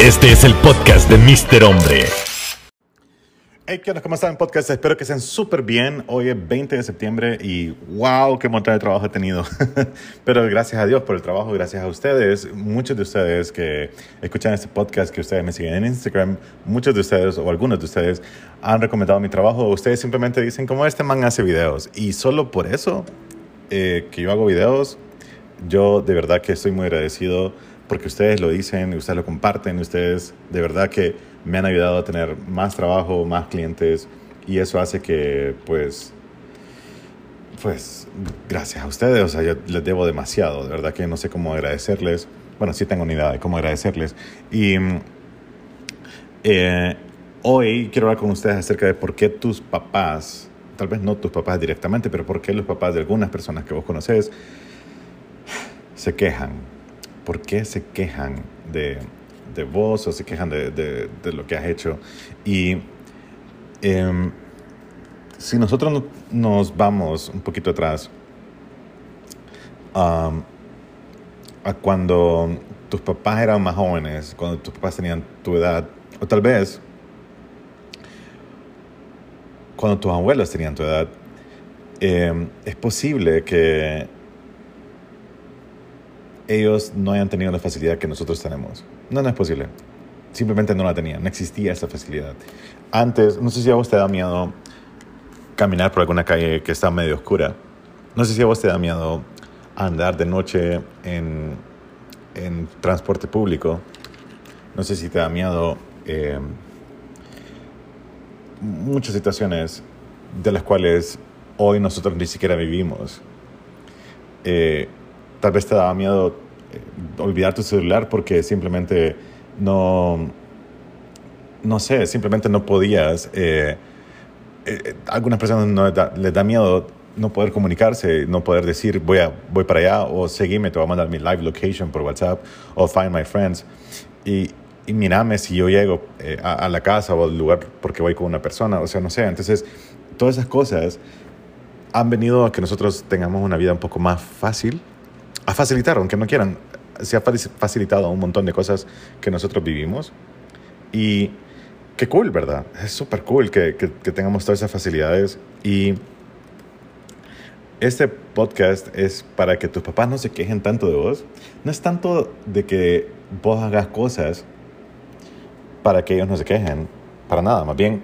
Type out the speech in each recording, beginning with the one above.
Este es el podcast de Mr. Hombre. Hey, ¿qué onda? ¿Cómo están, podcast? Espero que estén súper bien. Hoy es 20 de septiembre y wow, qué montón de trabajo he tenido. Pero gracias a Dios por el trabajo, gracias a ustedes, muchos de ustedes que escuchan este podcast, que ustedes me siguen en Instagram, muchos de ustedes o algunos de ustedes han recomendado mi trabajo. Ustedes simplemente dicen, como este man hace videos. Y solo por eso eh, que yo hago videos, yo de verdad que estoy muy agradecido porque ustedes lo dicen, ustedes lo comparten, ustedes de verdad que me han ayudado a tener más trabajo, más clientes y eso hace que pues pues gracias a ustedes, o sea, yo les debo demasiado, de verdad que no sé cómo agradecerles, bueno, sí tengo una idea de cómo agradecerles y eh, hoy quiero hablar con ustedes acerca de por qué tus papás, tal vez no tus papás directamente, pero por qué los papás de algunas personas que vos conoces se quejan. ¿Por qué se quejan de, de vos o se quejan de, de, de lo que has hecho? Y em, si nosotros no- nos vamos un poquito atrás a cuando tus papás eran más jóvenes, cuando tus papás tenían tu edad, o tal vez cuando tus abuelos tenían tu edad, em, es posible que ellos no hayan tenido la facilidad que nosotros tenemos. No, no es posible. Simplemente no la tenían, no existía esa facilidad. Antes, no sé si a vos te da miedo caminar por alguna calle que está medio oscura. No sé si a vos te da miedo andar de noche en, en transporte público. No sé si te da miedo eh, muchas situaciones de las cuales hoy nosotros ni siquiera vivimos. Eh, tal vez te daba miedo eh, olvidar tu celular porque simplemente no, no sé, simplemente no podías. eh, eh, algunas personas no les da, les da miedo no poder comunicarse, no poder decir voy, a, voy para allá o seguime, te voy a mandar mi live location por WhatsApp o find my friends. Y, y mírame si yo llego eh, a, a la casa o al lugar porque voy con una persona, o sea, no sé. Entonces, todas esas cosas han venido a que nosotros tengamos una vida un poco más fácil, a facilitar, aunque no quieran, se ha faci- facilitado un montón de cosas que nosotros vivimos. Y qué cool, ¿verdad? Es súper cool que, que, que tengamos todas esas facilidades. Y este podcast es para que tus papás no se quejen tanto de vos. No es tanto de que vos hagas cosas para que ellos no se quejen, para nada. Más bien,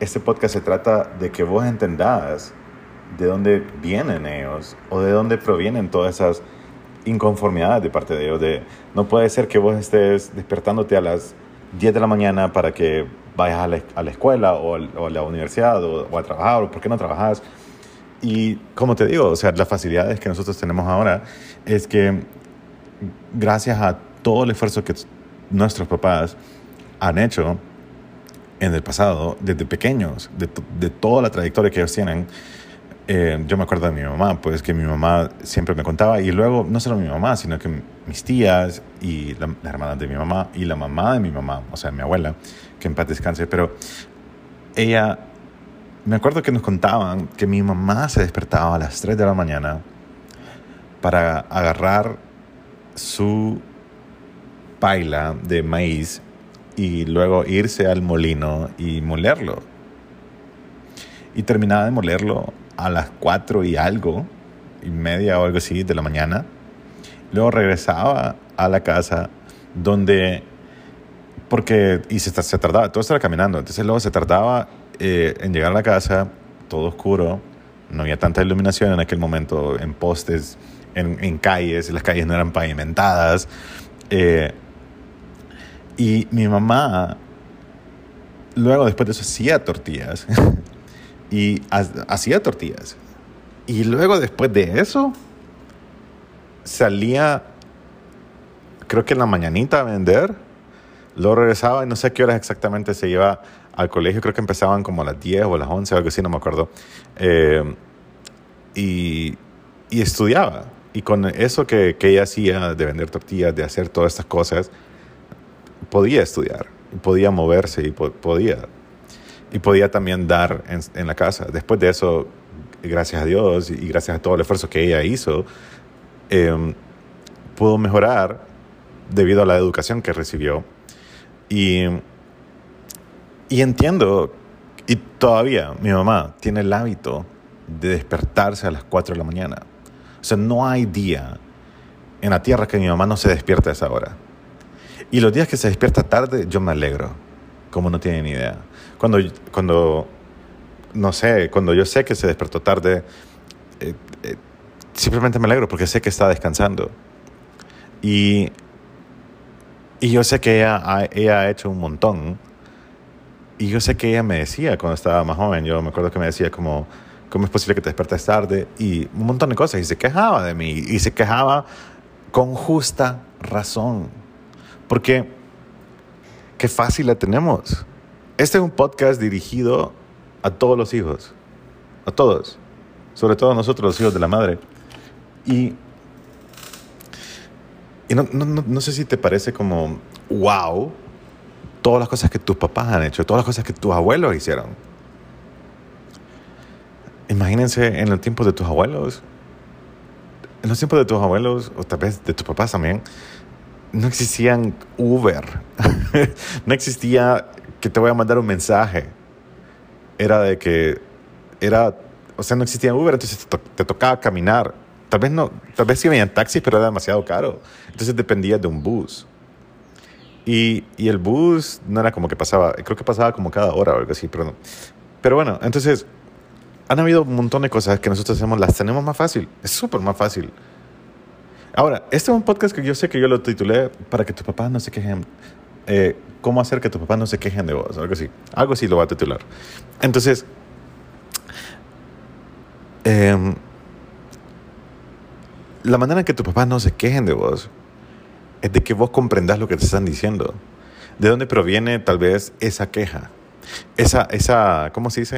este podcast se trata de que vos entendás de dónde vienen ellos o de dónde provienen todas esas inconformidades de parte de ellos. De, no puede ser que vos estés despertándote a las 10 de la mañana para que vayas a la, escuela o, a la universidad o, a trabajar o por qué no trabajas. Y como te digo, o sea, las facilidades que nosotros tenemos ahora es que gracias a todo el esfuerzo que nuestros papás han hecho en el pasado, desde pequeños, de, de toda la trayectoria que ellos tienen, eh, yo me acuerdo de mi mamá, pues que mi mamá siempre me contaba, y luego no solo mi mamá, sino que mis tías y la, las hermanas de mi mamá y la mamá de mi mamá, o sea, mi abuela, que en paz descanse, pero ella, me acuerdo que nos contaban que mi mamá se despertaba a las 3 de la mañana para agarrar su paila de maíz y luego irse al molino y molerlo. Y terminaba de molerlo a las 4 y algo, y media o algo así de la mañana. Luego regresaba a la casa donde, porque, y se, se tardaba, todo estaba caminando, entonces luego se tardaba eh, en llegar a la casa, todo oscuro, no había tanta iluminación en aquel momento, en postes, en, en calles, las calles no eran pavimentadas. eh, y mi mamá, luego después de eso, hacía tortillas. y ha- hacía tortillas. Y luego después de eso, salía, creo que en la mañanita a vender. Luego regresaba y no sé qué horas exactamente se iba al colegio. Creo que empezaban como a las 10 o a las 11, algo así, no me acuerdo. Eh, y, y estudiaba. Y con eso que, que ella hacía de vender tortillas, de hacer todas estas cosas, podía estudiar, podía moverse y po- podía. Y podía también dar en, la casa. Después de eso, gracias a Dios y gracias a todo el esfuerzo que ella hizo, eh, pudo mejorar debido a la educación que recibió. Y, y entiendo, y todavía mi mamá tiene el hábito de despertarse a las 4 de la mañana. O sea, no hay día en la tierra que mi mamá no se despierte a esa hora. Y los días que se despierta tarde, yo me alegro, como no tienen idea. Cuando, cuando no sé, cuando yo sé que se despertó tarde, eh, eh, simplemente me alegro porque sé que está descansando. Y, y yo sé que ella ha, ella ha hecho un montón. Y yo sé que ella me decía cuando estaba más joven, yo me acuerdo que me decía como, ¿cómo es posible que te despertes tarde? Y un montón de cosas. Y se quejaba de mí. Y se quejaba con justa razón. Porque qué fácil la tenemos. Este es un podcast dirigido a todos los hijos. A todos. Sobre todo a nosotros, los hijos de la madre. Y, y no, no, no, no sé si te parece como, wow, todas las cosas que tus papás han hecho, todas las cosas que tus abuelos hicieron. Imagínense en los tiempos de tus abuelos, en los tiempos de tus abuelos, o tal vez de tus papás también, no existían Uber, no existía que te voy a mandar un mensaje. Era de que, era, o sea, no existía Uber, entonces te, te tocaba caminar. Tal vez no, tal vez sí venían taxis, pero era demasiado caro. Entonces dependía de un bus. Y, y, el bus no era como que pasaba, creo que pasaba como cada hora o algo así, pero no. Pero bueno, entonces han habido un montón de cosas que nosotros hacemos, las tenemos más fácil, es súper más fácil. Ahora, este es un podcast que yo sé que yo lo titulé para que tus papás no se quejen. Eh, ¿Cómo hacer que tus papás no se quejen de vos? Algo así. Algo así lo va a titular. Entonces, eh, la manera en que tus papás no se quejen de vos es de que vos comprendas lo que te están diciendo. ¿De dónde proviene tal vez esa queja? Esa, esa ¿cómo se dice?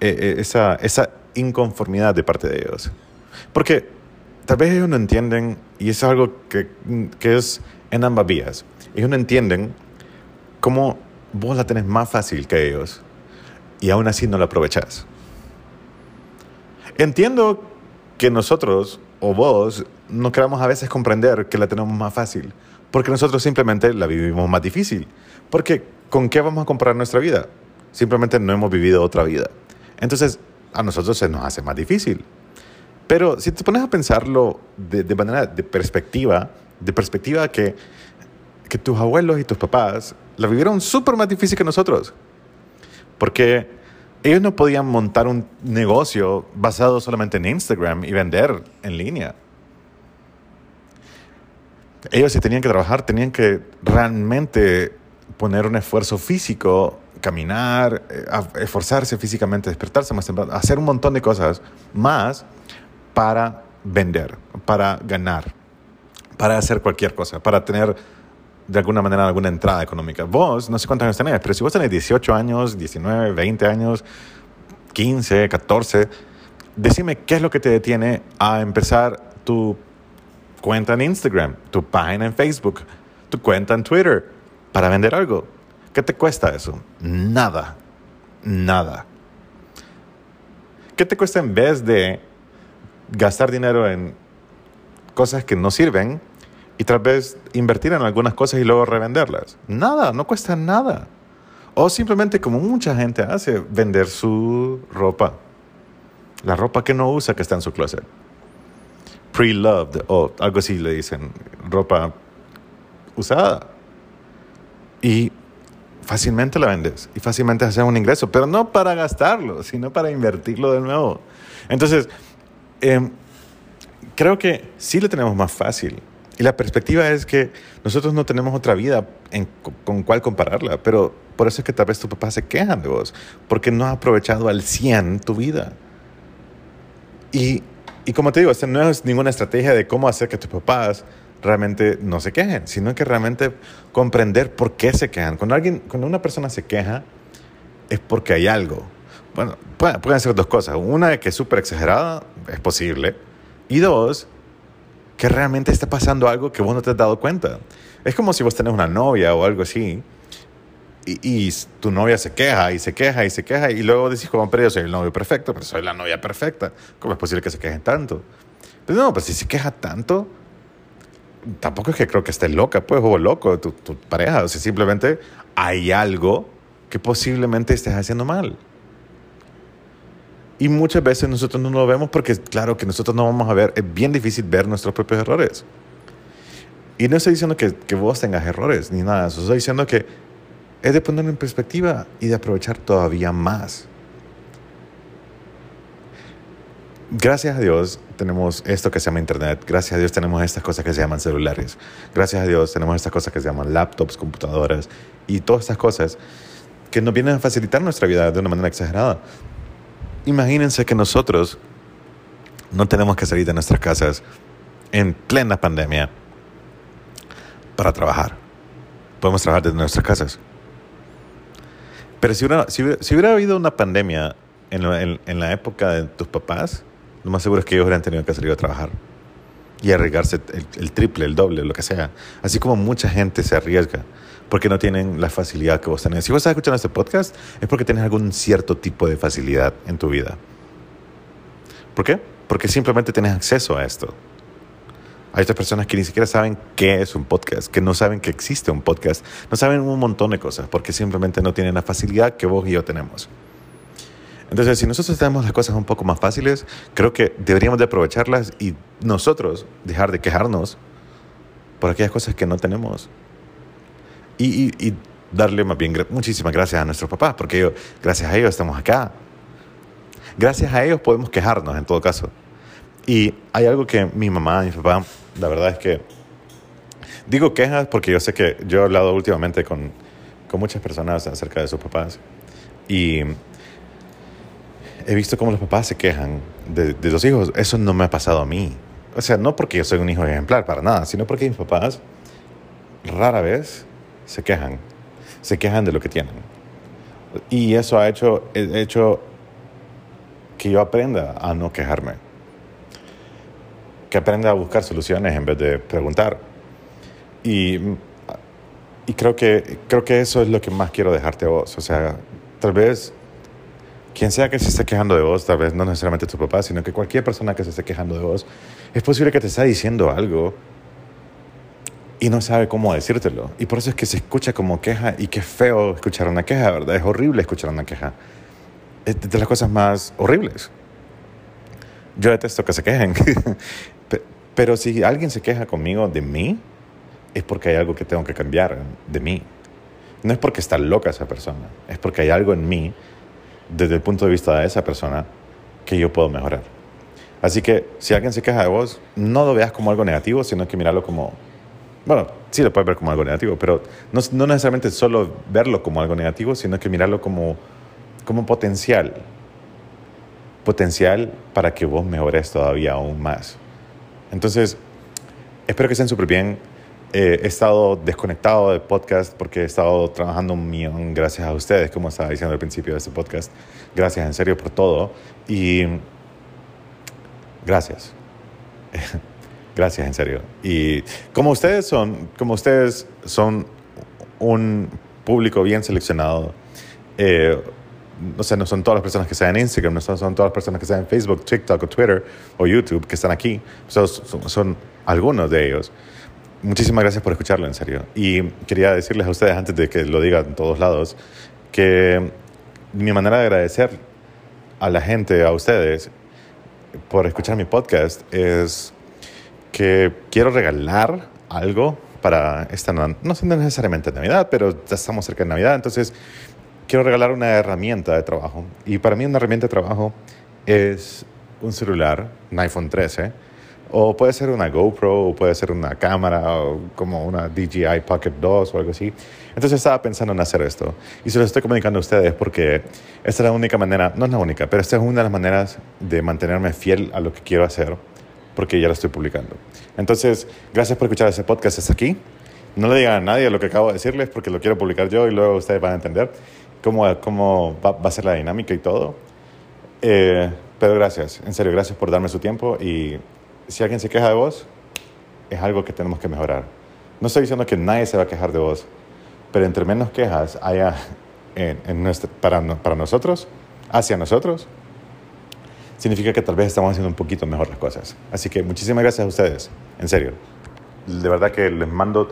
Eh, eh, esa, esa inconformidad de parte de ellos. Porque tal vez ellos no entienden, y es algo que, que es en ambas vías, ellos no entienden cómo vos la tenés más fácil que ellos y aún así no la aprovechás. Entiendo que nosotros o vos no queramos a veces comprender que la tenemos más fácil, porque nosotros simplemente la vivimos más difícil. Porque ¿con qué vamos a comparar nuestra vida? Simplemente no hemos vivido otra vida. Entonces, a nosotros se nos hace más difícil. Pero si te pones a pensarlo de, de manera de perspectiva, de perspectiva que, que tus abuelos y tus papás la vivieron súper más difícil que nosotros. Porque ellos no podían montar un negocio basado solamente en Instagram y vender en línea. Ellos si tenían que trabajar, tenían que realmente poner un esfuerzo físico, caminar, eh, esforzarse físicamente, despertarse más temprano, hacer un montón de cosas más para vender, para ganar, para hacer cualquier cosa, para tener de alguna manera alguna entrada económica. Vos, no sé cuántos años tenés, pero si vos tenés 18 años, 19, 20 años, 15, 14, decime qué es lo que te detiene a empezar tu cuenta en Instagram, tu página en Facebook, tu cuenta en Twitter para vender algo. ¿Qué te cuesta eso? Nada. Nada. ¿Qué te cuesta en vez de gastar dinero en cosas que no sirven y tal vez invertir en algunas cosas y luego revenderlas. Nada, no cuesta nada. O simplemente como mucha gente hace, vender su ropa. La ropa que no usa que está en su closet. Pre-loved o algo así le dicen. Ropa usada. Y fácilmente la vendes y fácilmente haces un ingreso, pero no para gastarlo, sino para invertirlo de nuevo. Entonces, eh, creo que sí le tenemos más fácil y la perspectiva es que nosotros no tenemos otra vida en, con cuál compararla, pero por eso es que tal vez tu papá se quejan de vos, porque no has aprovechado al 100 tu vida. Y, y como te digo, esta no es ninguna estrategia de cómo hacer que tus papás realmente no se quejen, sino que realmente comprender por qué se quejan. Cuando, alguien, cuando una persona se queja, es porque hay algo. Bueno, pueden, pueden ser dos cosas. Una que es súper exagerada, es posible. Y dos, que realmente está pasando algo que vos no te has dado cuenta. Es como si vos tenés una novia o algo así y, y, tu novia se queja y se queja y se queja y luego decís, como, pero yo soy el novio perfecto, pero soy la novia perfecta. ¿Cómo es posible que se quejen tanto? Pero no, pues si se queja tanto, tampoco es que creo que estés loca, pues, o loco, tu, tu pareja. O sea, simplemente hay algo que posiblemente estés haciendo mal. Y muchas veces nosotros no lo vemos porque, claro, que nosotros no vamos a ver, es bien difícil ver nuestros propios errores. Y no estoy diciendo que, que vos tengas errores ni nada, estoy diciendo que es de ponerlo en perspectiva y de aprovechar todavía más. Gracias a Dios tenemos esto que se llama Internet, gracias a Dios tenemos estas cosas que se llaman celulares, gracias a Dios tenemos estas cosas que se llaman laptops, computadoras y todas estas cosas que nos vienen a facilitar nuestra vida de una manera exagerada. Imagínense que nosotros no tenemos que salir de nuestras casas en plena pandemia para trabajar. Podemos trabajar desde nuestras casas. Pero si hubiera, habido una pandemia en, la época de tus papás, lo más seguro es que ellos hubieran tenido que salir a trabajar y arriesgarse el, el, triple, el doble, lo que sea. Así como mucha gente se arriesga porque no tienen la facilidad que vos tenés. Si vos estás escuchando este podcast, es porque tienes algún cierto tipo de facilidad en tu vida. ¿Por qué? Porque simplemente tienes acceso a esto. Hay otras personas que ni siquiera saben qué es un podcast, que no saben que existe un podcast, no saben un montón de cosas, porque simplemente no tienen la facilidad que vos y yo tenemos. Entonces, si nosotros tenemos las cosas un poco más fáciles, creo que deberíamos de aprovecharlas y nosotros dejar de quejarnos por aquellas cosas que no tenemos. Y, y, y darle más bien muchísimas gracias a nuestros papás, porque ellos, gracias a ellos estamos acá. Gracias a ellos podemos quejarnos en todo caso. Y hay algo que mi mamá mi papá, la verdad es que digo quejas porque yo sé que yo he hablado últimamente con, con muchas personas acerca de sus papás y he visto cómo los papás se quejan de, de, los hijos. Eso no me ha pasado a mí. O sea, no porque yo soy un hijo ejemplar, para nada, sino porque mis papás rara vez se quejan. Se quejan de lo que tienen. Y eso ha hecho, hecho que yo aprenda a no quejarme. Que aprenda a buscar soluciones en vez de preguntar. Y, y creo, que, creo que eso es lo que más quiero dejarte a vos. O sea, tal vez quien sea que se esté quejando de vos, tal vez no necesariamente tu papá, sino que cualquier persona que se esté quejando de vos, es posible que te esté diciendo algo y no sabe cómo decírtelo. Y por eso es que se escucha como queja y qué feo escuchar una queja, ¿verdad? Es horrible escuchar una queja. Es de las cosas más horribles. Yo detesto que se quejen. Pero si alguien se queja conmigo de mí, es porque hay algo que tengo que cambiar de mí. No es porque está loca esa persona, es porque hay algo en mí desde el punto de vista de esa persona que yo puedo mejorar. Así que si alguien se queja de vos, no lo veas como algo negativo, sino que mirarlo como, bueno, sí lo puedes ver como algo negativo, pero no, no necesariamente solo verlo como algo negativo, sino que mirarlo como, como potencial. Potencial para que vos mejores todavía aún más. Entonces, espero que estén súper bien. Eh, he estado desconectado del podcast porque he estado trabajando un millón gracias a ustedes, como estaba diciendo al principio de este podcast. Gracias en serio por todo. Y gracias. gracias en serio. Y como ustedes son, como ustedes son un público bien seleccionado, eh, o sea, no son todas las personas que están en Instagram, no son, son, todas las personas que están en Facebook, TikTok o Twitter o YouTube que están aquí, son, son, algunos de ellos. Muchísimas gracias por escucharlo, en serio. Y quería decirles a ustedes, antes de que lo digan en todos lados, que mi manera de agradecer a la gente, a ustedes, por escuchar mi podcast es que quiero regalar algo para esta, no necesariamente Navidad, pero ya estamos cerca de Navidad, entonces quiero regalar una herramienta de trabajo. Y para mí una herramienta de trabajo es un celular, un iPhone 13, o puede ser una GoPro, o puede ser una cámara, o como una DJI Pocket 2 o algo así. Entonces estaba pensando en hacer esto. Y se lo estoy comunicando a ustedes porque esta es la única manera, no es la única, pero esta es una de las maneras de mantenerme fiel a lo que quiero hacer, porque ya lo estoy publicando. Entonces, gracias por escuchar ese podcast hasta aquí. No le digan a nadie lo que acabo de decirles porque lo quiero publicar yo y luego ustedes van a entender cómo, cómo va, va a ser la dinámica y todo. Eh, pero gracias, en serio, gracias por darme su tiempo y si alguien se queja de vos, es algo que tenemos que mejorar. No estoy diciendo que nadie se va a quejar de vos, pero entre menos quejas haya en, en nuestra, para, para nosotros, hacia nosotros, significa que tal vez estamos haciendo un poquito mejor las cosas. Así que muchísimas gracias a ustedes, en serio. de verdad que les mando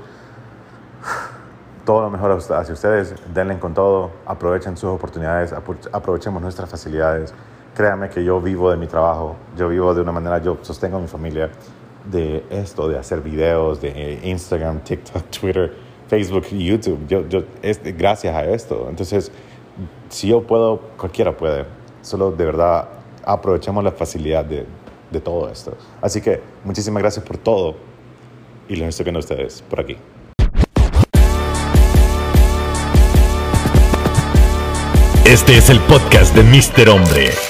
todo lo mejor hacia ustedes. Denle con todo, aprovechen sus oportunidades, aprovechemos nuestras facilidades. Créanme que yo vivo de mi trabajo, yo vivo de una manera, yo sostengo a mi familia de esto, de hacer videos, de Instagram, TikTok, Twitter, Facebook, YouTube. Yo, yo, gracias a esto. Entonces, si yo puedo, cualquiera puede. Solo de verdad aprovechemos la facilidad de, de todo esto. Así que muchísimas gracias por todo y los estoy viendo a ustedes por aquí. Este es el podcast de Mr. Hombre.